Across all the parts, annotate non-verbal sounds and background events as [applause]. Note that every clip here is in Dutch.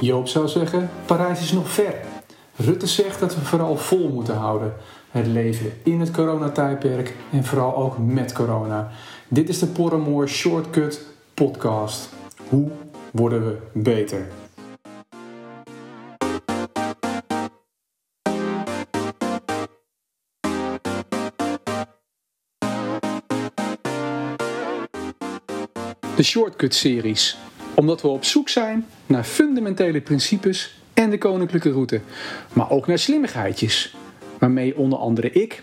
Joop zou zeggen, Parijs is nog ver. Rutte zegt dat we vooral vol moeten houden. Het leven in het coronatijdperk en vooral ook met corona. Dit is de Porremoor Shortcut podcast. Hoe worden we beter? De Shortcut-series. Omdat we op zoek zijn naar fundamentele principes en de koninklijke route. Maar ook naar slimmigheidjes. Waarmee onder andere ik,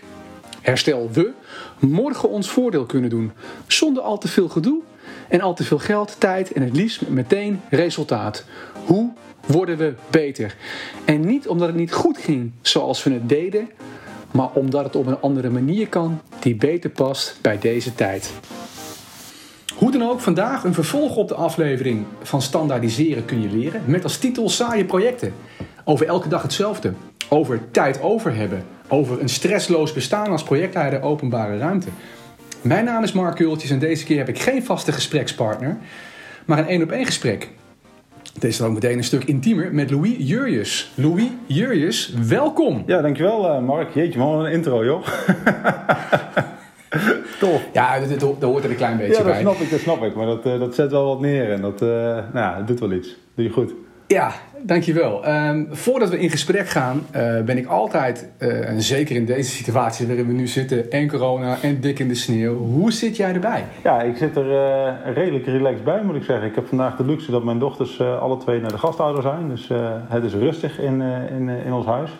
herstel we, morgen ons voordeel kunnen doen. Zonder al te veel gedoe en al te veel geld, tijd en het liefst met meteen resultaat. Hoe worden we beter? En niet omdat het niet goed ging zoals we het deden, maar omdat het op een andere manier kan die beter past bij deze tijd. Hoe dan ook, vandaag een vervolg op de aflevering van Standaardiseren kun je leren. Met als titel Saaie projecten. Over elke dag hetzelfde. Over tijd over hebben. Over een stressloos bestaan als projectleider openbare ruimte. Mijn naam is Mark Kultjes en deze keer heb ik geen vaste gesprekspartner, maar een één op één gesprek. Deze is ook meteen een stuk intiemer met Louis Jurjus. Louis Jurjus, welkom. Ja, dankjewel uh, Mark. Jeetje, man, een intro joh. [laughs] [laughs] Tof. Ja, dat, dat, hoort er een klein beetje bij. Ja, dat snap ik, dat snap ik. Maar dat, uh, dat zet wel wat neer en dat, uh, nou, ja, doet wel iets. Doe je goed. Ja, dankjewel. Um, voordat we in gesprek gaan, uh, ben ik altijd, uh, en zeker in deze situatie waarin we nu zitten, en corona en dik in de sneeuw, hoe zit jij erbij? Ja, ik zit er uh, redelijk relaxed bij, moet ik zeggen. Ik heb vandaag de luxe dat mijn dochters alle twee naar de gastouder zijn. Dus het is rustig in, in, in ons huis.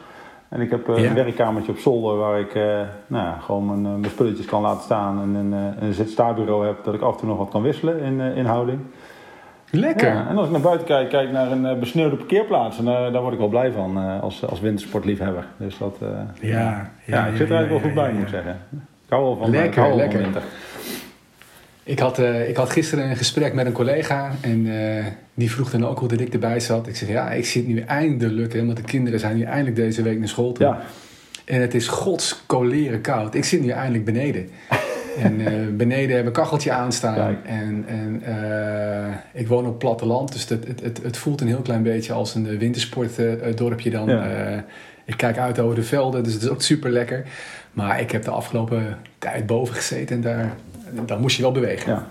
En ik heb ja. een werkkamertje op zolder waar ik nou ja, gewoon mijn, mijn, spulletjes kan laten staan. En een, een zit-staarbureau heb dat ik af en toe nog wat kan wisselen in, in houding. Lekker. Ja, en als ik naar buiten kijk, kijk naar een besneeuwde parkeerplaats. En daar word ik wel blij van als, als wintersportliefhebber. Dus dat, ja, ja, ja, ik zit er eigenlijk wel goed bij, moet ik zeggen. Ik hou wel van, lekker, hou lekker. van winter. Ik had, ik had gisteren een gesprek met een collega en die vroeg dan ook hoe dat ik erbij zat. Ik zeg, ja, ik zit nu eindelijk, hè, want de kinderen zijn nu eindelijk deze week naar school toe. Ja. En het is godskoleren koud. Ik zit nu eindelijk beneden. [laughs] En uh, beneden hebben een kacheltje aanstaan. Kijk. En, en ik woon op platteland, dus het, het, het, het, voelt een heel klein beetje als een wintersportdorpje dan. Ja. Ik kijk uit over de velden, dus het is ook super lekker. Maar ik heb de afgelopen tijd boven gezeten en daar, daar moest je wel bewegen. Ja,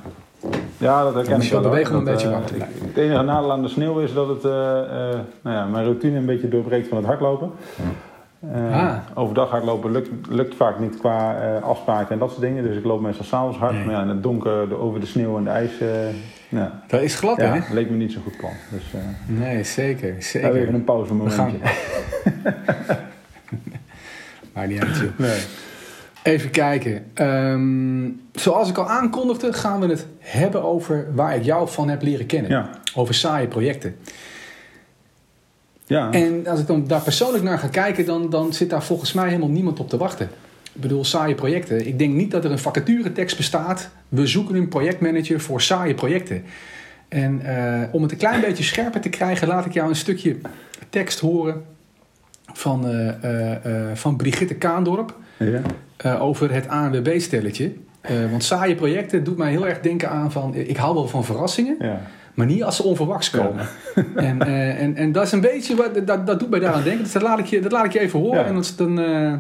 ja dat herken moest ik je wel bewegen om een beetje eh, warm te blijven. Het enige nadeel aan de sneeuw is dat het uh, uh, nou ja, mijn routine een beetje doorbreekt van het hardlopen. Uh, Ah. Overdag hardlopen lukt, lukt vaak niet qua afspraken en dat soort dingen. Dus ik loop meestal s'avonds hard. Nee. Maar ja, in het donker de, over de sneeuw en de ijs. Nou, Dat is glad, ja, hè? leek me niet zo'n goed plan. Dus Nee, zeker. zeker. even een pauze We gaan. [laughs] momentje. Maar niet uit, joh. Nee. Even kijken. Um, zoals ik al aankondigde, gaan we het hebben over waar ik jou van heb leren kennen. Ja. Over saaie projecten. Ja. En als ik dan daar persoonlijk naar ga kijken, dan, dan zit daar volgens mij helemaal niemand op te wachten. Ik bedoel, saaie projecten. Ik denk niet dat er een vacaturetekst bestaat. We zoeken een projectmanager voor saaie projecten. En uh, om het een klein beetje scherper te krijgen, laat ik jou een stukje tekst horen van, uh, uh, van Brigitte Kaandorp ja. Over het ANWB-stelletje. want saaie projecten doet mij heel erg denken aan van, ik hou wel van verrassingen. Ja. Maar niet als ze onverwachts komen. Ja. [laughs] En, uh, en, en dat is een beetje wat dat, dat doet mij daaraan denken. Dus dat laat ik je, dat laat ik je even horen. Ja. En dat is dan. Uh...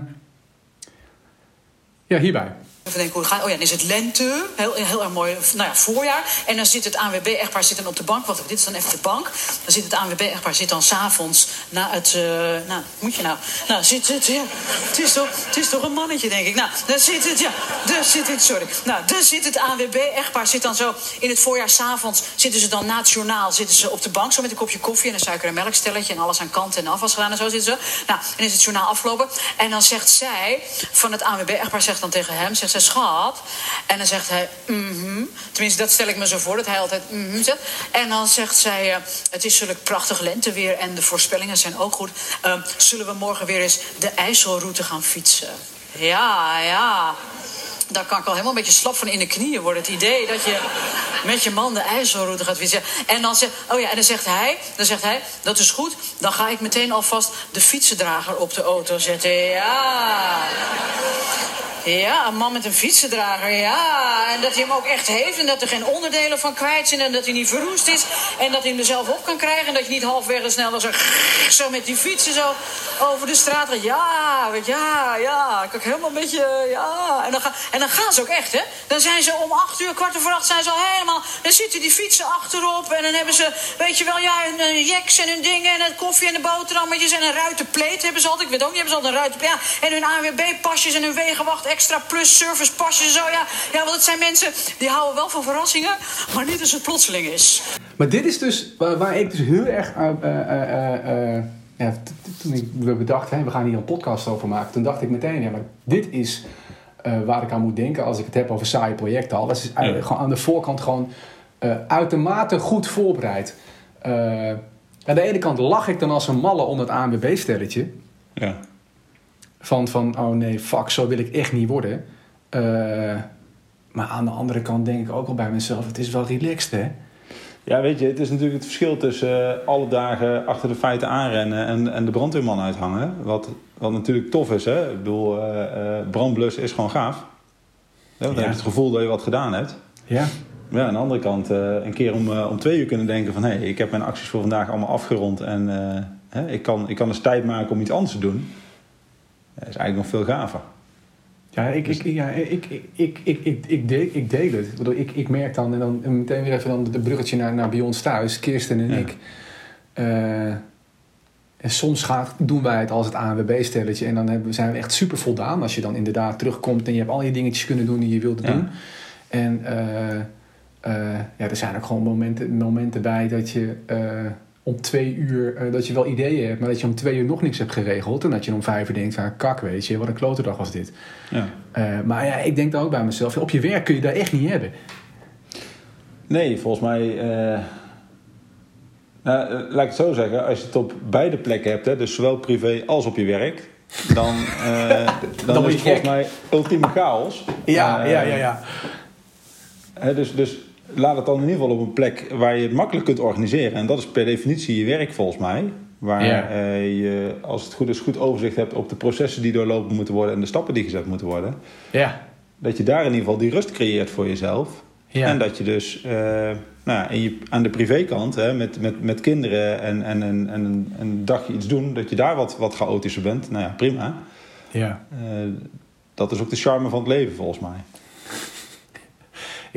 Ja, hierbij. Even denken hoe het gaat. Oh ja, dan is het lente. Heel, heel erg mooi. Nou ja, voorjaar. En dan zit het ANWB-echtpaar zit dan op de bank. Wat, dit is dan even de bank. Dan zit het ANWB-echtpaar zit dan s'avonds na het... Uh, nou, moet je nou... Nou, zit het... Ja, het, is toch, het is toch een mannetje, denk ik. Nou, daar zit het... Ja, daar zit het... Sorry. Nou, daar zit het ANWB-echtpaar. Zit dan zo in het voorjaar s'avonds... Zitten ze dan na het journaal zitten ze op de bank. Zo met een kopje koffie en een suiker- en melkstelletje. En alles aan kant en afwas gedaan en zo zitten ze. Nou, en is het journaal afgelopen. En dan zegt zij van het ANWB-echtpaar... Zegt dan tegen hem... Zegt zij, schat. En dan zegt hij, mhm. Tenminste, dat stel ik me zo voor, dat hij altijd mhm zegt. En dan zegt zij, uh, het is zulk prachtig lenteweer en de voorspellingen zijn ook goed. Uh, zullen we morgen weer eens de IJsselroute gaan fietsen? Ja, ja. Daar kan ik al helemaal een beetje slap van in de knieën worden. Het idee dat je met je man de IJsselroute gaat fietsen. En dan zegt, oh ja, en dan zegt hij, dan zegt hij, dat is goed. Dan ga ik meteen alvast de fietsendrager op de auto zetten. Ja. Ja, een man met een fietsendrager, ja. En dat hij hem ook echt heeft en dat er geen onderdelen van kwijt zijn... en dat hij niet verroest is en dat hij hem er zelf op kan krijgen... en dat je niet halfweg snel zo, zo met die fietsen zo over de straat. Ja, ja, ja, ik ook helemaal een beetje, ja. En dan, gaan, en dan gaan ze ook echt, hè. Dan zijn ze om acht uur, kwart over acht, zijn ze al helemaal... dan zitten die fietsen achterop en dan hebben ze, weet je wel, ja, hun, jeks en hun dingen... en het koffie en de boterhammetjes en een ruitenpleet hebben ze altijd. Ik weet ook niet, hebben ze altijd een ruitenpleet. Ja, en hun ANWB-pasjes en hun wegenwacht extra plus servicepasjes en zo. Ja, ja, want het zijn mensen die houden wel van verrassingen, maar niet als het plotseling is. Maar dit is dus waar, waar ik dus heel erg... Uh, uh, ja, toen ik, we bedachten, we gaan hier een podcast over maken, toen dacht ik meteen, ja, maar dit is waar ik aan moet denken als ik het heb over saaie projecten. Alles is ja. gewoon aan de voorkant gewoon uitermate goed voorbereid. aan de ene kant lach ik dan als een malle om het ANWB-stelletje. Ja. Van, van, oh nee, fuck, zo wil ik echt niet worden. Uh, maar aan de andere kant denk ik ook al bij mezelf, het is wel relaxed, hè? Ja, weet je, het is natuurlijk het verschil tussen uh, alle dagen achter de feiten aanrennen en, en de brandweerman uithangen. Wat, wat natuurlijk tof is, hè? Ik bedoel, uh, brandblussen is gewoon gaaf. Ja, dan heb je het gevoel dat je wat gedaan hebt. Ja. Ja, aan de andere kant, een keer om, om twee uur kunnen denken van... hé, hey, ik heb mijn acties voor vandaag allemaal afgerond en hè, ik, kan, ik kan dus tijd maken om iets anders te doen. Dat is eigenlijk nog veel gaver. Ja, ik, ik, ja, ik, ik, ik, ik, ik, deel, ik deel het. Ik, bedoel, ik, ik merk dan, en dan meteen weer even dan de bruggetje naar, naar bij ons thuis, Kirsten en ik. Uh, en soms gaat, doen wij het als het ANWB-stelletje en dan hebben, zijn we echt super voldaan als je dan inderdaad terugkomt en je hebt al je dingetjes kunnen doen die je wilde doen. En uh, uh, ja, er zijn ook gewoon momenten, momenten bij dat je om twee uur uh, dat je wel ideeën hebt, maar dat je om twee uur nog niks hebt geregeld. En dat je om vijf uur denkt van kak, weet je, wat een klote dag was dit. Ja. Uh, maar ja, ik denk dan ook bij mezelf, op je werk kun je dat echt niet hebben. Nee, volgens mij. Uh, nou, laat ik het zo zeggen, als je het op beide plekken hebt, hè, dus zowel privé als op je werk, dan, [laughs] dan, dan is het volgens mij ultieme chaos. Ja, ja, ja, ja. Hè, dus, dus laat het dan in ieder geval op een plek waar je het makkelijk kunt organiseren. En dat is per definitie je werk volgens mij. Waar uh, je, als het goed is, goed overzicht hebt op de processen die doorlopen moeten worden en de stappen die gezet moeten worden. Ja. Dat je daar in ieder geval die rust creëert voor jezelf. Ja. En dat je dus uh, nou, en je, aan de privékant, hè, met, met, met kinderen en, en, en, en een, een dagje iets doen, dat je daar wat, wat chaotischer bent. Nou ja, prima. Ja. Uh, dat is ook de charme van het leven volgens mij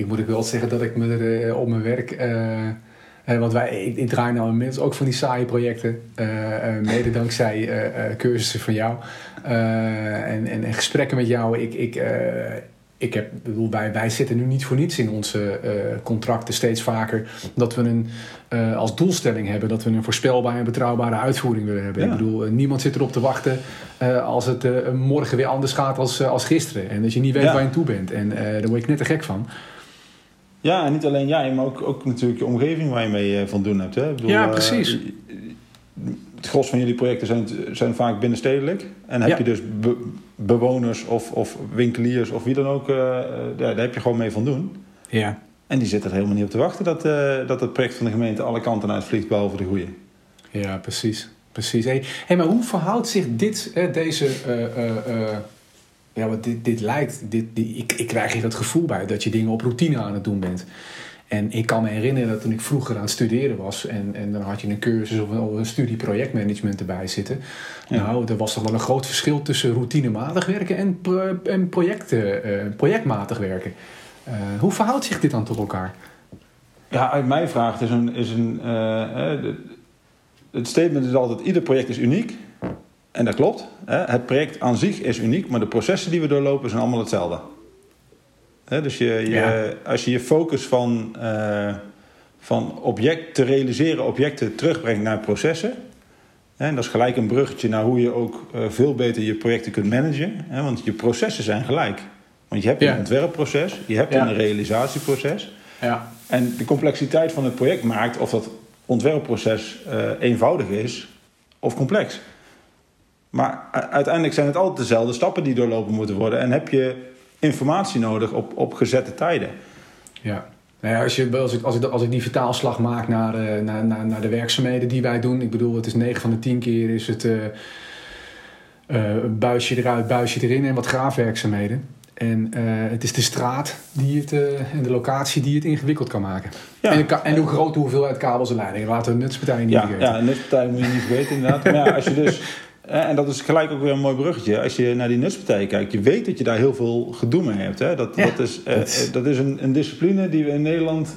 ik moet ook wel zeggen dat ik me er uh, op mijn werk. Uh, want wij, ik, ik, draai nou inmiddels ook van die saaie projecten. mede [laughs] dankzij cursussen van jou. En, en, en, gesprekken met jou. Ik, ik, ik heb, bedoel, wij, wij zitten nu niet voor niets in onze contracten steeds vaker. Dat we een, als doelstelling hebben dat we een voorspelbare en betrouwbare uitvoering willen hebben. Ik bedoel, niemand zit erop te wachten als het morgen weer anders gaat als, als gisteren. En dat je niet weet waar je aan toe bent. En daar word ik net te gek van. Ja, en niet alleen jij, maar ook, ook natuurlijk je omgeving waar je mee uh, van doen hebt. Hè? Bedoel, ja, eh, precies. Uh, het gros van jullie projecten zijn, zijn vaak binnenstedelijk. En heb je dus bewoners of, of winkeliers of wie dan ook, uh, daar heb je gewoon mee van doen. Ja. En die zitten er helemaal niet op te wachten dat, dat het project van de gemeente alle kanten uitvliegt, behalve de goede. Ja, precies. precies. Hey, hey, maar hoe verhoudt zich dit, deze ja, want dit, dit lijkt, dit, ik, ik krijg hier het gevoel bij dat je dingen op routine aan het doen bent. En ik kan me herinneren dat toen ik vroeger aan het studeren was en, en dan had je een cursus of een, studie projectmanagement erbij zitten. Nou, er was toch wel een groot verschil tussen routinematig werken en, en projecten, uh, projectmatig werken. Uh, hoe verhoudt zich dit dan tot elkaar? Ja, uit mijn vraag is een. Is een uh, het statement is altijd: ieder project is uniek. En dat klopt. Hè? Het project aan zich is uniek, maar de processen die we doorlopen zijn allemaal hetzelfde. Hè? Dus je, je als je je focus van, uh, van object te realiseren objecten terugbrengt naar processen. Hè? En dat is gelijk een bruggetje naar hoe je ook uh, veel beter je projecten kunt managen. Hè? Want je processen zijn gelijk. Want je hebt een ontwerpproces, je hebt een realisatieproces. Ja. En de complexiteit van het project maakt of dat ontwerpproces uh, eenvoudig is of complex. Maar uiteindelijk zijn het altijd dezelfde stappen die doorlopen moeten worden. En heb je informatie nodig op, op gezette tijden. Ja. Nou ja, als, je, als, ik, als, ik, als ik die vertaalslag maak naar, uh, naar, naar, naar de werkzaamheden die wij doen. Ik bedoel, het is 9 van de 10 keer is het uh, uh, buisje eruit, buisje erin en wat graafwerkzaamheden. En het is de straat die het, en de locatie die het ingewikkeld kan maken. En, en hoe groot de hoeveelheid kabels en leidingen. Laten we de nutspartij niet ja, vergeten. Ja, nutspartij moet je niet vergeten inderdaad. maar ja, als je dus [laughs] en dat is gelijk ook weer een mooi bruggetje. Als je naar die nutspartijen kijkt, je weet dat je daar heel veel gedoe mee hebt. Hè? Dat, dat, is, uh, dat is een, een, discipline die we in Nederland.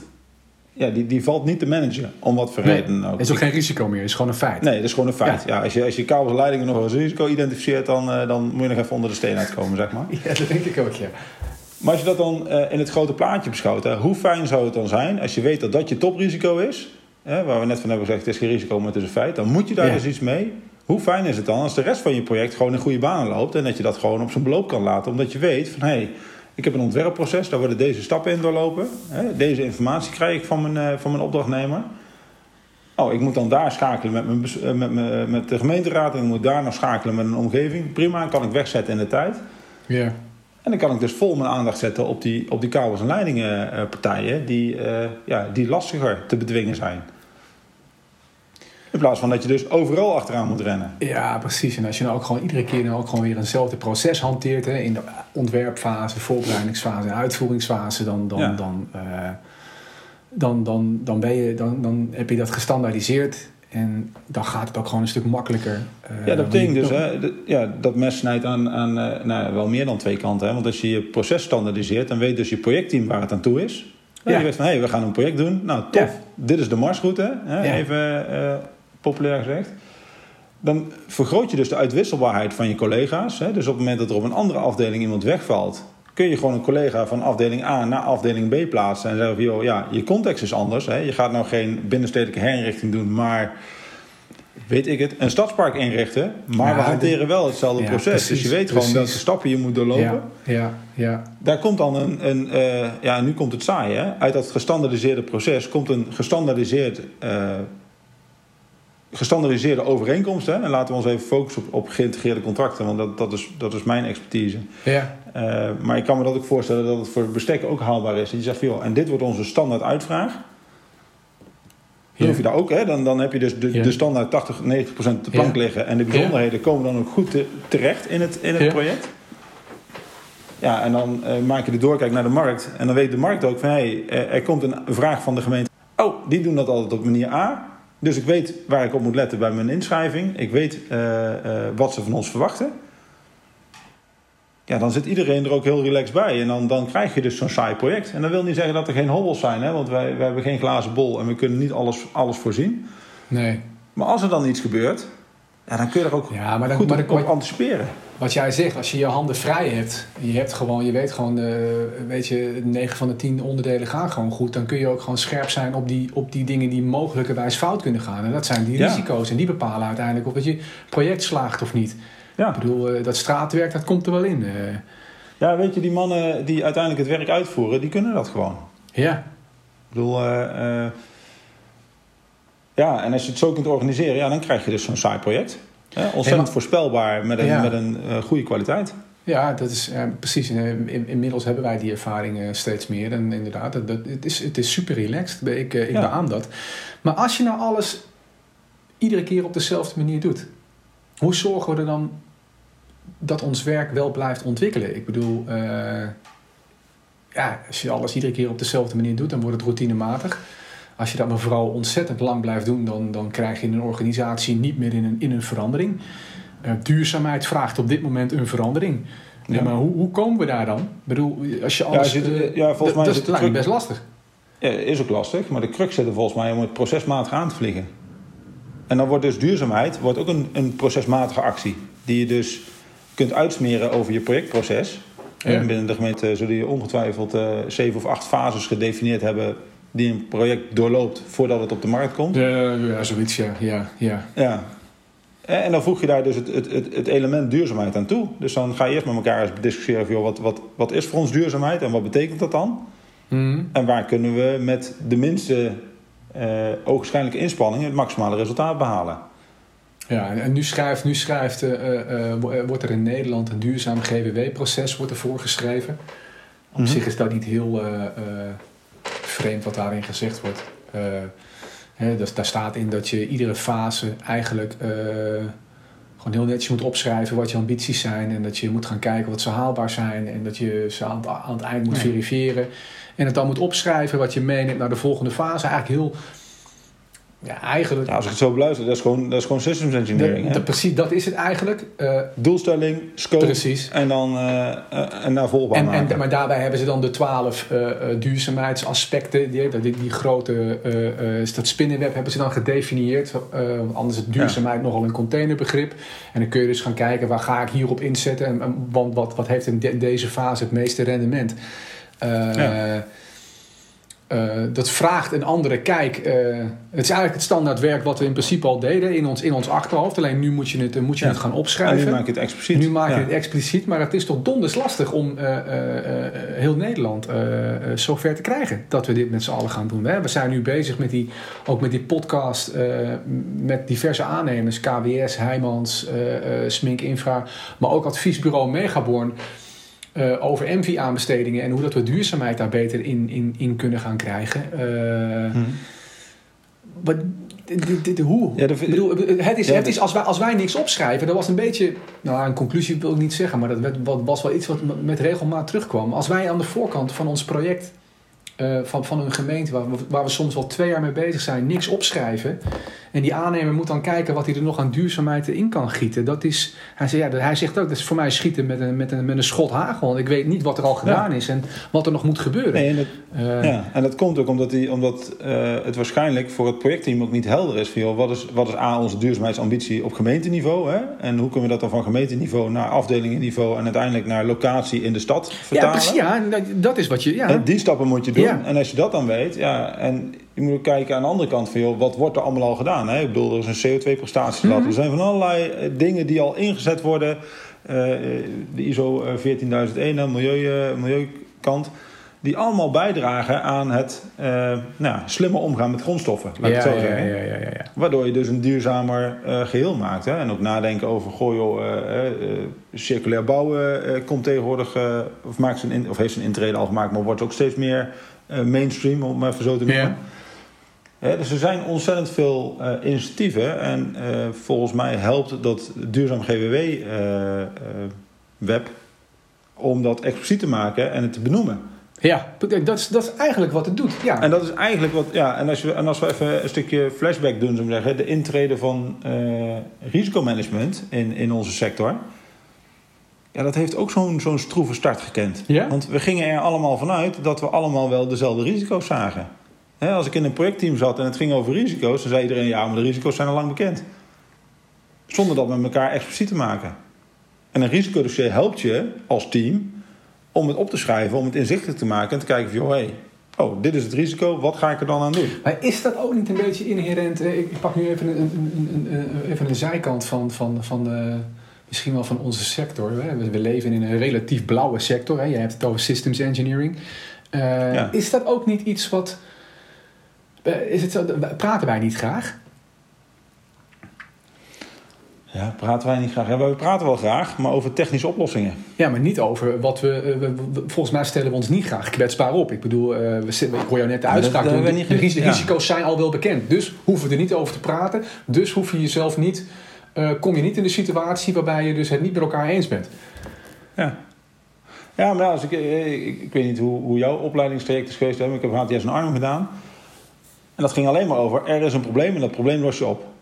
Ja, die, die valt niet te managen, om wat voor reden ook. Het is ook geen risico meer, het is gewoon een feit. Nee, dat is gewoon een feit. Ja. als, je, als je kabels en leidingen nog als risico identificeert, dan, uh, dan moet je nog even onder de steen uitkomen, zeg maar. [laughs] Ja, dat denk ik ook, ja. Maar als je dat dan uh, in het grote plaatje beschouwt, hè, hoe fijn zou het dan zijn als je weet dat dat je toprisico is, hè, waar we net van hebben gezegd, het is geen risico, maar het is een feit, dan moet je daar dus iets mee. Hoe fijn is het dan als de rest van je project gewoon in goede banen loopt en dat je dat gewoon op zijn beloop kan laten, omdat je weet van hé, hey, ik heb een ontwerpproces, daar worden deze stappen in doorlopen. Deze informatie krijg ik van mijn, uh, van mijn opdrachtnemer. Oh, ik moet dan daar schakelen met, mijn, uh, met, mijn, met de gemeenteraad en ik moet daar nog schakelen met een omgeving. Prima, kan ik wegzetten in de tijd. Ja. En dan kan ik dus vol mijn aandacht zetten op die, op die kabels- en leidingenpartijen uh, die, ja, die lastiger te bedwingen zijn. In plaats van dat je dus overal achteraan moet rennen. Ja, precies. En als je nou ook gewoon iedere keer nou ook gewoon weer eenzelfde proces hanteert... Hè, in de ontwerpfase, voorbereidingsfase en uitvoeringsfase... dan, dan, ja. dan, uh, dan, dan, dan, ben je, dan, dan heb je dat gestandaardiseerd... En dan gaat het ook gewoon een stuk makkelijker. Uh, ja, dat betekent dus, hè, ja, dat mes snijdt aan, aan uh, nou, wel meer dan twee kanten. Hè? Want als je je proces standaardiseert, dan weet dus je projectteam waar het aan toe is. Ja. Je weet van, hé, hey, we gaan een project doen. Nou, tof. Ja. Dit is de marsroute. Hè? Ja. Even uh, populair gezegd. Dan vergroot je dus de uitwisselbaarheid van je collega's. Hè? Dus op het moment dat er op een andere afdeling iemand wegvalt, kun je gewoon een collega van afdeling A naar afdeling B plaatsen. En zeggen van, joh, ja, je context is anders. Hè? Je gaat nou geen binnenstedelijke herinrichting doen, maar weet ik het, een stadspark inrichten. Maar ja, we hanteren wel hetzelfde ja, proces. Precies, dus je weet precies. gewoon welke stappen je moet doorlopen. Ja, ja, ja. Daar komt dan een, een uh, ja, nu komt het saai, hè? Uit dat gestandaardiseerde proces komt een gestandaardiseerd... Uh, gestandaardiseerde overeenkomst. Hè? En laten we ons even focussen op, op geïntegreerde contracten, want dat, dat, is, dat is mijn expertise. Ja. Uh, maar ik kan me dat ook voorstellen dat het voor bestek ook haalbaar is. Dat je zegt, joh, en dit wordt onze standaard uitvraag. Dan hoef je daar ook, hè? Dan, dan heb je dus de, ja. de standaard 80, 90 procent op de plank ja. liggen. En de bijzonderheden komen dan ook goed te, terecht in het, in het project. Ja, en dan uh, maak je de doorkijk naar de markt. En dan weet de markt ook van, hé, hey, er komt een vraag van de gemeente. Oh, die doen dat altijd op manier A. Dus ik weet waar ik op moet letten bij mijn inschrijving. Ik weet uh, uh, wat ze van ons verwachten. Ja, dan zit iedereen er ook heel relaxed bij. En dan, dan krijg je dus zo'n saai project. En dat wil niet zeggen dat er geen hobbels zijn, hè? want wij, wij hebben geen glazen bol en we kunnen niet alles, alles voorzien. Nee. Maar als er dan iets gebeurt, ja, dan kun je er ook ja, maar dan, goed maar dan, op anticiperen. Wat jij zegt, als je je handen vrij hebt, je, hebt gewoon, je weet gewoon, uh, weet je, 9 van de 10 onderdelen gaan gewoon goed, dan kun je ook gewoon scherp zijn op die, op die dingen die mogelijkerwijs fout kunnen gaan. En dat zijn die Ja. risico's en die bepalen uiteindelijk of dat je project slaagt of niet. Ja. Ik bedoel, uh, dat straatwerk, dat komt er wel in. Uh, ja, weet je, die mannen die uiteindelijk het werk uitvoeren, die kunnen dat gewoon. ja. Ik bedoel, eh, eh, ja, en als je het zo kunt organiseren, ja, dan krijg je dus zo'n saai project. Ontzettend maar- voorspelbaar met een, Ja. met een eh, goede kwaliteit. Ja, dat is eh, precies. En, in- inmiddels hebben wij die ervaring eh, steeds meer. En inderdaad, dat, dat, het, is, het is super relaxed. Ik, eh, ik Ja. beaam dat. Maar als je nou alles iedere keer op dezelfde manier doet, hoe zorgen we er dan dat ons werk wel blijft ontwikkelen? Ik bedoel, eh, ja, als je alles iedere keer op dezelfde manier doet, dan wordt het routinematig. Als je dat maar vooral ontzettend lang blijft doen, dan, dan krijg je een organisatie niet meer in een, in een verandering. Eh, duurzaamheid vraagt op dit moment een verandering. Ja. Maar hoe, hoe komen we daar dan? Ik bedoel, als je alles... zit- eh, ja, volgens dat- mij dat zit is truc- best lastig. Ja, is ook lastig, maar de crux zit er volgens mij om het procesmatig aan te vliegen. En dan wordt dus duurzaamheid wordt ook een, een procesmatige actie. Die je dus kunt uitsmeren over je projectproces. Ja. En binnen de gemeente zullen je ongetwijfeld eh, zeven of acht fases gedefinieerd hebben... die een project doorloopt voordat het op de markt komt. Ja, ja, zoiets, ja. ja, ja. Ja. En dan voeg je daar dus het, het, het, het element duurzaamheid aan toe. Dus dan ga je eerst met elkaar eens discussiëren... Van, joh, wat, wat, wat is voor ons duurzaamheid en wat betekent dat dan? Mhm. En waar kunnen we met de minste eh ogenschijnlijke inspanning... het maximale resultaat behalen? Ja, en- nu schrijft, nu schrijft eh, eh, eh, wo- eh, wordt er in Nederland een duurzaam GWW-proces wordt er voorgeschreven. Op Mhm. zich is dat niet heel eh, eh, vreemd wat daarin gezegd wordt. Eh, hè, dus daar staat in dat je iedere fase eigenlijk eh, gewoon heel netjes moet opschrijven wat je ambities zijn. En dat je moet gaan kijken wat ze haalbaar zijn. En dat je ze aan aan het eind moet verifiëren. En het dan moet opschrijven wat je meeneemt naar de volgende fase. Eigenlijk heel ja, eigenlijk. als ik het zo beluister, dat is gewoon, dat is gewoon systems engineering. De, precies, dat is het eigenlijk. Uh, Doelstelling, scope. Precies. En dan uh, uh, en naar volgbaar en, en, Maar daarbij hebben ze dan de twaalf duurzaamheidsaspecten. Die, die, die grote dat spinnenweb hebben ze dan gedefinieerd. want anders is duurzaamheid nogal een containerbegrip. En dan kun je dus gaan kijken waar ga ik hierop inzetten. En, want wat, wat heeft in, deze fase het meeste rendement. Ja. Uh, dat vraagt een andere kijk. Uh, het is eigenlijk het standaard werk wat we in principe al deden in ons, in ons achterhoofd. Alleen nu moet je het, moet je het gaan opschrijven. En nu maak je het expliciet. Nu maak je het expliciet, maar het is toch donders lastig om heel Nederland zover te krijgen dat we dit met z'n allen gaan doen. Hè? We zijn nu bezig met die, ook met die podcast met diverse aannemers, KWS, Heijmans, Smink Infra, maar ook adviesbureau Megaborn. Uh, over MV-aanbestedingen en hoe dat we duurzaamheid daar beter in, in, in kunnen gaan krijgen. Uh, hmm. Maar dit, dit, hoe? Ja, bedoel, het is, het is als, wij, als wij niks opschrijven, dat was een beetje, nou een conclusie wil ik niet zeggen, maar dat was wel iets wat met regelmaat terugkwam. Als wij aan de voorkant van ons project uh, van, van een gemeente waar we, waar we soms wel twee jaar mee bezig zijn, niks opschrijven. En die aannemer moet dan kijken wat hij er nog aan duurzaamheid in kan gieten. Dat is, hij, zegt, ja, hij zegt ook, dat is voor mij schieten met een, met een, met een schot hagel. Want ik weet niet wat er al gedaan is en wat er nog moet gebeuren. Nee, en, dat, uh, ja, en dat komt ook omdat, die, omdat uh, het waarschijnlijk voor het projectteam ook niet helder is. Van, joh, wat, is wat is A, onze duurzaamheidsambitie op gemeenteniveau? Hè? En hoe kunnen we dat dan van gemeenteniveau naar afdelingenniveau en uiteindelijk naar locatie in de stad vertalen? Ja, precies. Ja, dat is wat je... Ja. die stappen moet je doen. En als je dat dan weet, ja, en je moet ook kijken aan de andere kant van, joh, wat wordt er allemaal al gedaan? Hè? Ik bedoel, er is een CO2-prestatielat. Mm Er zijn van allerlei eh, dingen die al ingezet worden. Uh, de ISO 14001, milieu, milieukant. Die allemaal bijdragen aan het uh, nou, slimmer omgaan met grondstoffen. Laat ja, ik het zo zeggen. Ja, ja, ja, Waardoor je dus een duurzamer geheel maakt. Hè? En ook nadenken over, goh joh, circulair bouwen komt tegenwoordig, of, maakt zijn of heeft zijn intrede al gemaakt, maar wordt ook steeds meer mainstream, om het even zo te noemen dus er zijn ontzettend veel uh, initiatieven. En uh, volgens mij helpt dat duurzaam GWW-web uh, om dat expliciet te maken en het te benoemen. Ja, dat is, dat is eigenlijk wat het doet. Ja. En dat is eigenlijk wat. Ja, en als, we, en als we even een stukje flashback doen, zo zeggen, de intrede van risicomanagement in, in onze sector. Ja, dat heeft ook zo'n zo'n stroeve start gekend. Ja? Want we gingen er allemaal vanuit dat we allemaal wel dezelfde risico's zagen als ik in een projectteam zat en het ging over risico's, dan zei iedereen: ja, maar de risico's zijn al lang bekend. Zonder dat met elkaar expliciet te maken. En een risicodossier helpt je als team om het op te schrijven, om het inzichtelijk te maken en te kijken van, joh, hey, oh, dit is het risico, wat ga ik er dan aan doen? Maar is dat ook niet een beetje inherent? Ik pak nu even een, een, een, even een zijkant van, van, van de, misschien wel van onze sector. We leven in een relatief blauwe sector. Hè? Je hebt het over systems engineering. Uh, Is dat ook niet iets wat eh, is het zo, praten wij niet graag? Ja, praten wij niet graag. Ja, we praten wel graag, maar over technische oplossingen. Ja, maar niet over wat we. Eh, volgens mij stellen we ons niet graag kwetsbaar op. Ik bedoel, uh, we, ik hoor jou net de uitspraak doen. De, de, risico's zijn al wel bekend. Dus hoeven we er niet over te praten. Dus hoef je jezelf niet. Uh, kom je niet in de situatie waarbij je dus het niet met elkaar eens bent. Ja. Ja, maar als ik, ik, ik, weet niet hoe, hoe jouw opleidingstraject is geweest. Ik heb HTS in Arnhem gedaan. En dat ging alleen maar over, er is een probleem en dat probleem los je op.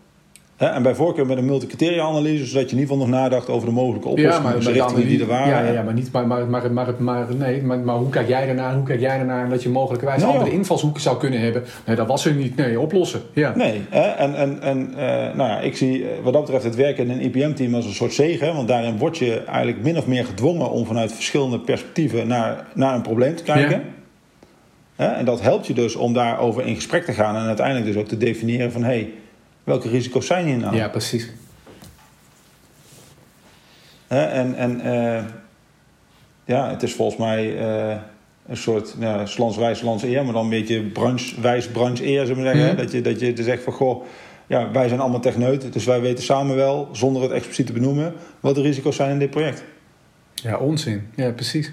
en bij voorkeur met een multicriteria-analyse, zodat je in ieder geval nog nadacht over de mogelijke oplossingen, ja, maar, de richtingen die er waren. Ja, ja, maar, niet, maar, maar, maar, maar, maar, nee, maar, maar hoe kijk jij ernaar? Hoe kijk jij ernaar dat je mogelijkerwijs nee, andere invalshoeken zou kunnen hebben? Nee, dat was er niet. Nee, oplossen. Ja. Nee, hè? en, en, en uh, nou ja, ik zie eh, wat dat betreft het werken in een IPM-team als een soort zegen, want daarin word je eigenlijk min of meer gedwongen om vanuit verschillende perspectieven naar, naar een probleem te kijken. En dat helpt je dus om daarover in gesprek te gaan en uiteindelijk dus ook te definiëren van hé, hey, welke risico's zijn hier nou? Ja, precies. En, en uh, ja, het is volgens mij uh, een soort ja, slanswijs, eer, maar dan een beetje branchewijs, branche-eer, zullen we zeggen. Mm Dat je, dat je zegt van goh, ja, wij zijn allemaal techneut, dus wij weten samen wel, zonder het expliciet te benoemen, wat de risico's zijn in dit project. Ja, onzin. Ja, precies.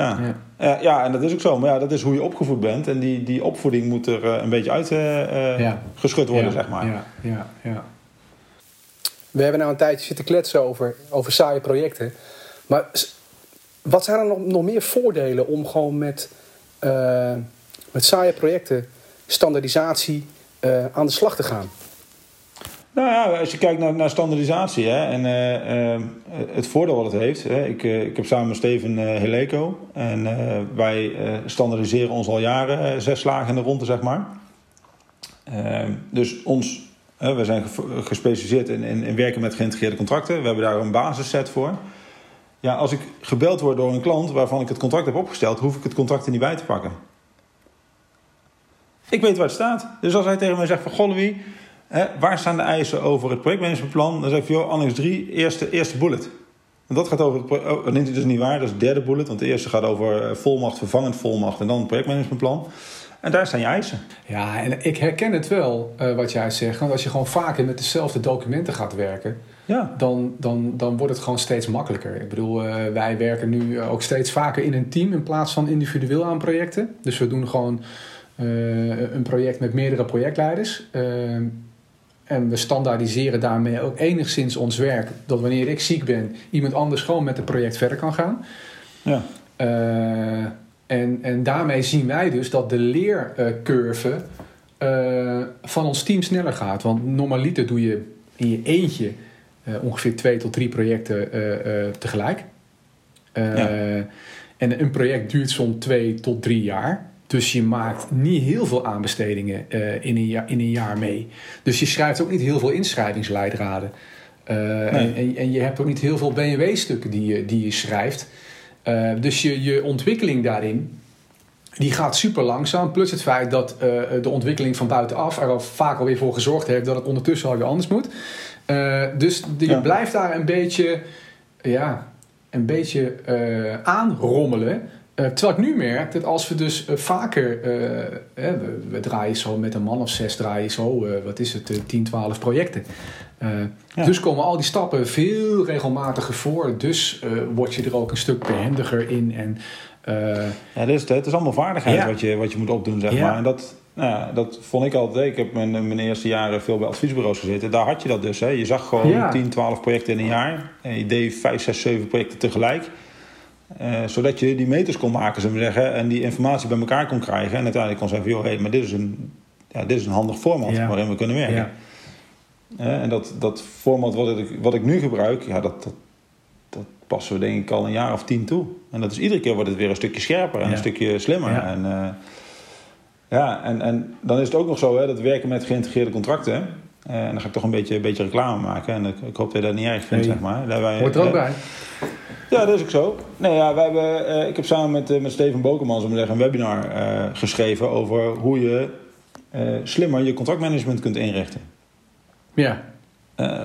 Ja. Ja. Uh, ja, en dat is ook zo. Maar ja, dat is hoe je opgevoed bent. En die, die opvoeding moet er uh, een beetje uitgeschud uh, ja. worden, zeg maar. Ja, ja, ja. we hebben nou een tijdje zitten kletsen over, over saaie projecten. Maar wat zijn er nog, nog meer voordelen om gewoon met, uh, met saaie projecten, standaardisatie, uh, aan de slag te gaan? Nou ja, als je kijkt naar, naar standaardisatie hè, en uh, het voordeel wat het heeft. Hè, ik, ik heb samen met Steven Heleco en wij standaardiseren ons al jaren zes slagen in de ronde, zeg maar. dus ons, we zijn gespecialiseerd in, in, in, werken met geïntegreerde contracten. We hebben daar een basisset voor. Ja, als ik gebeld word door een klant waarvan ik het contract heb opgesteld, hoef ik het contract er niet bij te pakken. Ik weet waar het staat. Dus als hij tegen mij zegt van goh Hè, waar staan de eisen over het projectmanagementplan? Dan zeg ik, joh, annex 3, eerste, eerste bullet. En dat gaat over het oh, dat is niet waar, dat is het derde bullet. Want de eerste gaat over eh, volmacht, vervangend volmacht en dan het projectmanagementplan. En daar staan je eisen. Ja, en ik herken het wel, uh, wat jij zegt. Want als je gewoon vaker met dezelfde documenten gaat werken, ja. dan, dan, dan wordt het gewoon steeds makkelijker. Ik bedoel, uh, wij werken nu ook steeds vaker in een team in plaats van individueel aan projecten. Dus we doen gewoon uh, een project met meerdere projectleiders. En we standaardiseren daarmee ook enigszins ons werk. Dat wanneer ik ziek ben, iemand anders gewoon met het project verder kan gaan. Ja. Uh, en, en daarmee zien wij dus dat de leercurve uh, van ons team sneller gaat. Want normaliter doe je in je eentje uh, ongeveer twee tot drie projecten tegelijk. Ja. En een project duurt zo'n twee tot drie jaar. Dus je maakt niet heel veel aanbestedingen uh, in, een jaar, in een jaar mee. Dus je schrijft ook niet heel veel inschrijvingsleidraden. Uh, en, en, je hebt ook niet heel veel BMW-stukken die je, die je schrijft. Uh, dus je, je ontwikkeling daarin, die gaat super langzaam. Plus het feit dat de ontwikkeling van buitenaf er al vaak alweer voor gezorgd heeft dat het ondertussen alweer anders moet. dus je blijft daar een beetje, ja, een beetje aanrommelen. Uh, terwijl ik nu merk dat als we dus uh, vaker, uh, we, we, draaien zo met een man of zes, draaien zo, wat is het, 10, 12 projecten. Ja. Dus komen al die stappen veel regelmatiger voor. Dus word je er ook een stuk behendiger in. En, ja, dus, het is allemaal vaardigheid ja. wat, je, wat je moet opdoen, zeg maar. En dat, nou, dat vond ik altijd. Ik heb mijn, mijn eerste jaren veel bij adviesbureaus gezeten. Daar had je dat dus. Hè. Je zag gewoon 10, 12 projecten in een jaar. En je deed 5, 6, 7 projecten tegelijk. Uh, zodat je die meters kon maken, zullen we zeggen, en die informatie bij elkaar kon krijgen. En uiteindelijk kon zeggen: joh, hey, maar dit is een, ja, dit is een handig format waarin we kunnen werken. Ja. Uh, en dat, dat format wat ik, wat ik nu gebruik, ja, dat, dat, dat passen we denk ik al een jaar of tien toe. En dat is iedere keer wordt het weer een stukje scherper en een stukje slimmer. En, uh, ja, en, en dan is het ook nog zo hè, dat werken met geïntegreerde contracten. en dan ga ik toch een beetje, een beetje reclame maken. En ik, ik hoop dat je dat niet erg vindt, zeg maar. Daar wij, Hoort er ook bij. Ja, dat is ook zo. Nee, ja, we hebben, uh, ik heb samen met, uh, met Steven Bokerman zeggen, een webinar uh, geschreven over hoe je slimmer je contractmanagement kunt inrichten. Ja.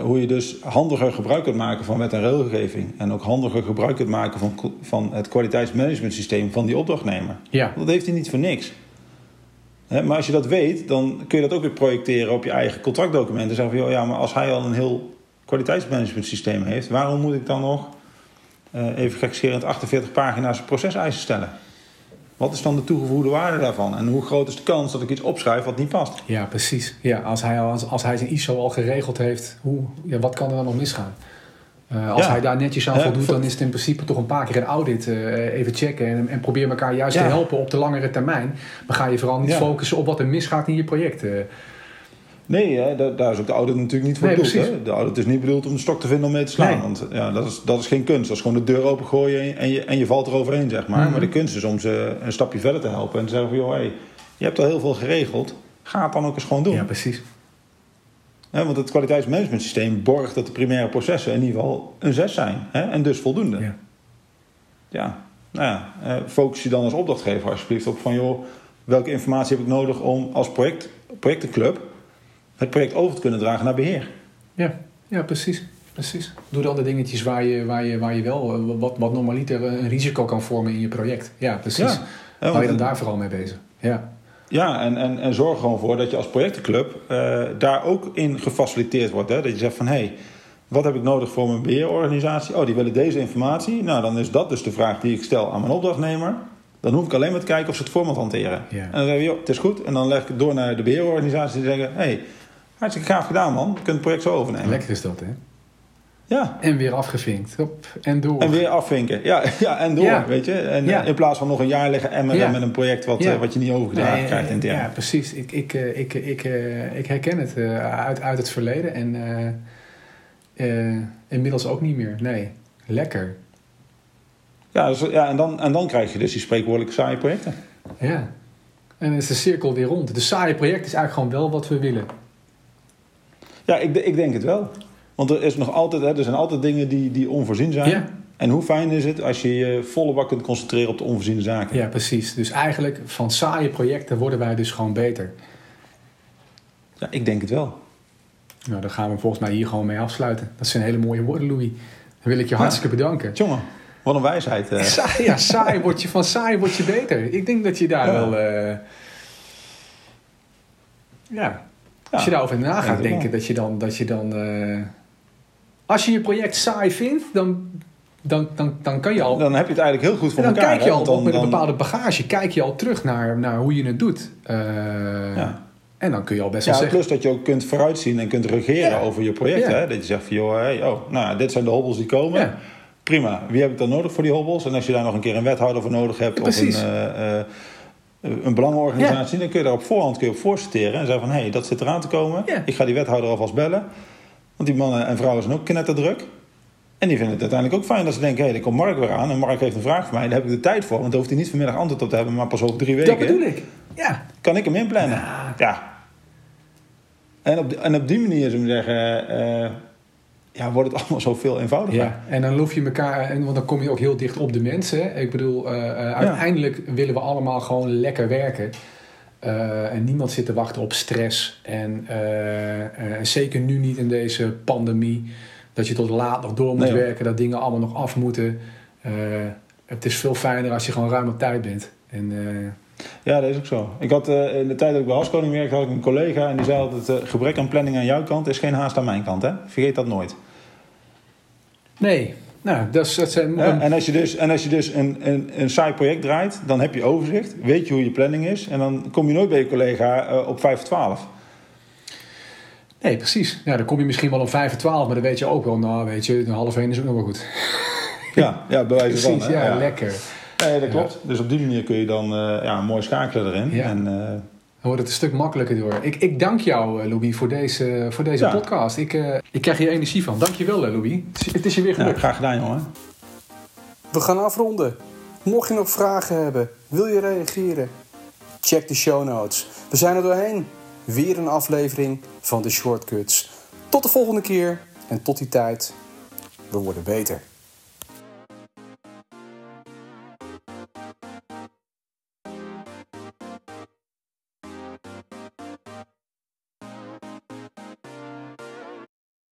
hoe je dus handiger gebruik kunt maken van wet en regelgeving. En ook handiger gebruik kunt maken van, van het kwaliteitsmanagementsysteem van die opdrachtnemer. Ja. Dat heeft hij niet voor niks. maar als je dat weet, dan kun je dat ook weer projecteren op je eigen contractdocumenten. Zeggen van, ja, maar als hij al een heel kwaliteitsmanagementsysteem heeft, waarom moet ik dan nog even gekscherend 48 pagina's proceseisen stellen. Wat is dan de toegevoegde waarde daarvan? En hoe groot is de kans dat ik iets opschrijf wat niet past? Ja, precies. Ja, als, hij, als, als hij zijn ISO al geregeld heeft, hoe, ja, wat kan er dan nog misgaan? Uh, als hij daar netjes aan voldoet, dan is het in principe toch een paar keer een audit uh, even checken en, en probeer elkaar juist te helpen op de langere termijn. Maar ga je vooral niet focussen op wat er misgaat in je project. Nee, hè, daar, is ook de audit natuurlijk niet voor nee, bedoeld. Hè? De audit is niet bedoeld om de stok te vinden om mee te slaan. Want ja, dat, is, dat is geen kunst. Dat is gewoon de deur opengooien en je, en je valt eroverheen, zeg maar. Mhm. Maar de kunst is om ze een stapje verder te helpen en te zeggen van... joh, hey, je hebt al heel veel geregeld. Ga het dan ook eens gewoon doen. Ja, precies. want het kwaliteitsmanagementsysteem borgt dat de primaire processen in ieder geval een 6 zijn. Hè? En dus voldoende. Ja. ja. Nou ja, eh, focus je dan als opdrachtgever alsjeblieft op van... joh, welke informatie heb ik nodig om als project, projectenclub het project over te kunnen dragen naar beheer. Ja, ja precies. precies. Doe dan de dingetjes waar je, waar je, waar je wel eh, wat, wat normaliter een risico kan vormen in je project. Ja, precies. Ja, Hou je dan daar vooral mee bezig. Ja. Ja, en, en, en zorg gewoon voor dat je als projectenclub uh, daar ook in gefaciliteerd wordt. Hè? Dat je zegt van hé, hey, wat heb ik nodig voor mijn beheerorganisatie? Oh, die willen deze informatie. Nou, dan is dat dus de vraag die ik stel aan mijn opdrachtnemer. Dan hoef ik alleen maar te kijken of ze het format hanteren. Ja. En dan zeg je, joh, het is goed. En dan leg ik het door naar de beheerorganisatie en zeggen: hé, hey, Hartstikke gaaf gedaan, man. Je kunt het project zo overnemen. Lekker is dat, hè? Ja. En weer afgevinkt. Hop, en door. En weer afvinken. Ja, [laughs] ja en door, weet je. En Ja. in plaats van nog een jaar liggen emmeren Ja. met een project wat, eh, wat je niet overgedragen Nee, krijgt intern. Ja, precies. Ik, ik, eh, ik, ik, eh, ik herken het eh, uit, uit het verleden. En eh, eh, inmiddels ook niet meer. Nee, lekker. Ja, dus, ja en, dan, en dan krijg je dus die spreekwoordelijke saaie projecten. Ja. En dan is de cirkel weer rond. De saaie project is eigenlijk gewoon wel wat we willen. Ja, ik, ik denk het wel. Want er, is nog altijd, hè, er zijn altijd dingen die, die onvoorzien zijn. Ja. En hoe fijn is het als je je volle bak kunt concentreren op de onvoorziene zaken? Ja, precies. Dus eigenlijk van saaie projecten worden wij dus gewoon beter. Ja, ik denk het wel. Nou, dan gaan we volgens mij hier gewoon mee afsluiten. Dat zijn hele mooie woorden, Louis. Dan wil ik je hartstikke bedanken. Jongen, wat een wijsheid. eh. [laughs] Saai, ja, saai word je, van saai word je beter. Ik denk dat je daar Ja. wel... eh, ja, als je daarover na gaat denken, wel. dat je dan... Dat je dan eh, als je je project saai vindt, dan, dan, dan, dan kan je al... Dan heb je het eigenlijk heel goed voor en dan elkaar. kijk je al met een bepaalde bagage, kijk je al terug naar, naar hoe je het doet. Eh, Ja. En dan kun je al best wel Ja, zeggen... plus dat je ook kunt vooruitzien en kunt regeren Ja. over je project. Ja. Hè? Dat je zegt van, joh, hey, oh, nou, dit zijn de hobbels die komen. Prima, wie heb ik dan nodig voor die hobbels? En als je daar nog een keer een wethouder voor nodig hebt... of een, een belangenorganisatie... dan kun je daar op voorhand kun je op voorsorteren. En zeggen van, hé, hey, dat zit eraan te komen. Ja. Ik ga die wethouder alvast bellen. Want die mannen en vrouwen zijn ook knetterdruk. En die vinden het uiteindelijk ook fijn dat ze denken... hé, hey, komt Mark weer aan en Mark heeft een vraag voor mij. Daar heb ik de tijd voor, want daar hoeft hij niet vanmiddag antwoord op te hebben... maar pas over drie weken. dat bedoel ik. Ja, Kan ik hem inplannen? Ja. En op, die- en op die manier, zullen we zeggen, eh, ja, wordt het [laughs] allemaal zoveel eenvoudiger. Ja, en dan loef je elkaar, en, want dan kom je ook heel dicht op de mensen. hè. Ik bedoel, eh, eh, uiteindelijk willen we allemaal gewoon lekker werken. Eh, en niemand zit te wachten op stress. En zeker nu niet in deze pandemie. Dat je tot laat nog door moet Nee, werken, dat dingen allemaal nog af moeten. Het is veel fijner als je gewoon ruim op tijd bent. En, Ja, dat is ook zo. Ik had in de tijd dat ik bij Haskoning werkte, had ik een collega en die zei altijd: gebrek aan planning aan jouw kant is geen haast aan mijn kant. Hè? Vergeet dat nooit. Nee, nou, dat, dat zijn... En als je dus, en als je dus een, een, een saai project draait, dan heb je overzicht, weet je hoe je planning is en dan kom je nooit bij je collega eh, op 5 voor 12. Nee, precies. Ja, dan kom je misschien wel om 5 en 12, maar dan weet je ook wel, nou weet je, een half 1 is ook nog wel goed. [laughs] Ja, ja bij wijze van. Precies, hè? ja, lekker. Nee, dat klopt. Dus op die manier kun je dan eh, ja, mooi schakelen erin. Ja. En, eh, wordt het een stuk makkelijker door. Ik, ik dank jou, eh, Louis, voor deze, voor deze Ja. podcast. Ik, eh, ik krijg hier energie van. Dank je wel, eh, Louis. Het is, je weer ja, gelukt. graag gedaan, jongen. We gaan afronden. Mocht je nog vragen hebben, wil je reageren? Check de show notes. We zijn er doorheen. Weer een aflevering van de Shortcuts. Tot de volgende keer en tot die tijd, we worden beter.